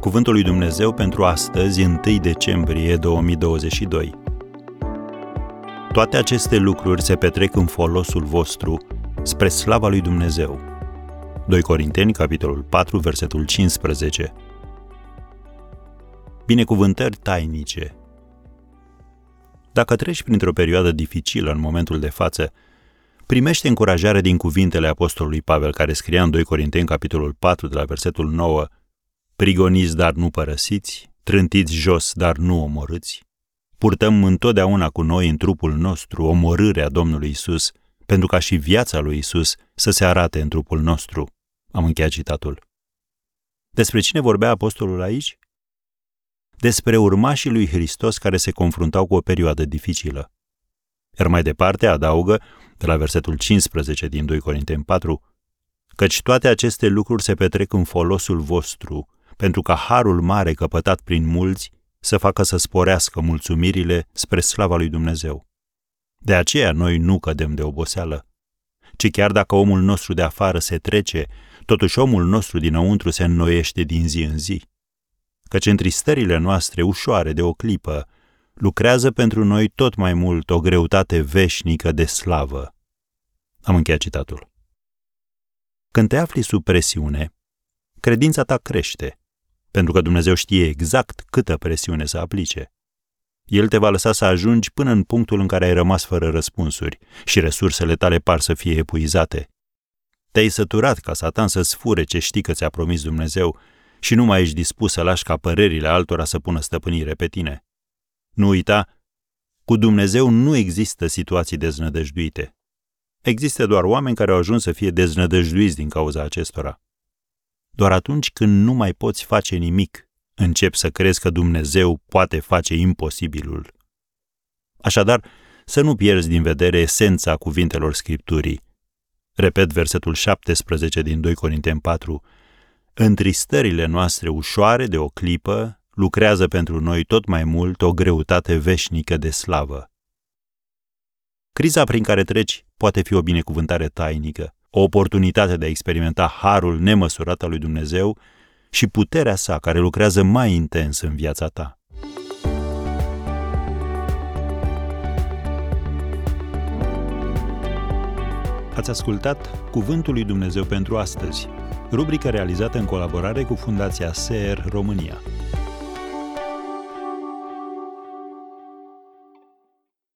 Cuvântul lui Dumnezeu pentru astăzi, 1 decembrie 2022. Toate aceste lucruri se petrec în folosul vostru, spre slava lui Dumnezeu. 2 Corinteni, capitolul 4, versetul 15. Binecuvântări tainice. Dacă treci printr-o perioadă dificilă în momentul de față, primește încurajare din cuvintele apostolului Pavel, care scria în 2 Corinteni, capitolul 4, de la versetul 9, prigoniți, dar nu părăsiți, trântiți jos, dar nu omorâți. Purtăm întotdeauna cu noi în trupul nostru omorârea Domnului Isus, pentru ca și viața lui Isus să se arate în trupul nostru. Am încheiat citatul. Despre cine vorbea apostolul aici? Despre urmașii lui Hristos care se confruntau cu o perioadă dificilă. Iar mai departe adaugă, de la versetul 15 din 2 Corinteni 4, căci toate aceste lucruri se petrec în folosul vostru, pentru ca harul mare căpătat prin mulți să facă să sporească mulțumirile spre slava lui Dumnezeu. De aceea noi nu cădem de oboseală, ci chiar dacă omul nostru de afară se trece, totuși omul nostru dinăuntru se înnoiește din zi în zi. Căci întristările noastre ușoare de o clipă lucrează pentru noi tot mai mult o greutate veșnică de slavă. Am încheiat citatul. Când te afli sub presiune, credința ta crește, pentru că Dumnezeu știe exact câtă presiune să aplice. El te va lăsa să ajungi până în punctul în care ai rămas fără răspunsuri și resursele tale par să fie epuizate. Te-ai săturat ca Satan să-ți fure ce știi că ți-a promis Dumnezeu și nu mai ești dispus să lași ca părerile altora să pună stăpânire pe tine. Nu uita, cu Dumnezeu nu există situații deznădăjduite. Există doar oameni care au ajuns să fie deznădăjduiți din cauza acestora. Doar atunci când nu mai poți face nimic, încep să crezi că Dumnezeu poate face imposibilul. Așadar, să nu pierzi din vedere esența cuvintelor Scripturii. Repet versetul 17 din 2 Corinteni 4. Întristările noastre ușoare de o clipă lucrează pentru noi tot mai mult o greutate veșnică de slavă. Criza prin care treci poate fi o binecuvântare tainică, o oportunitate de a experimenta harul nemăsurat al lui Dumnezeu și puterea sa care lucrează mai intens în viața ta. Ați ascultat Cuvântul lui Dumnezeu pentru astăzi, rubrica realizată în colaborare cu Fundația SER România.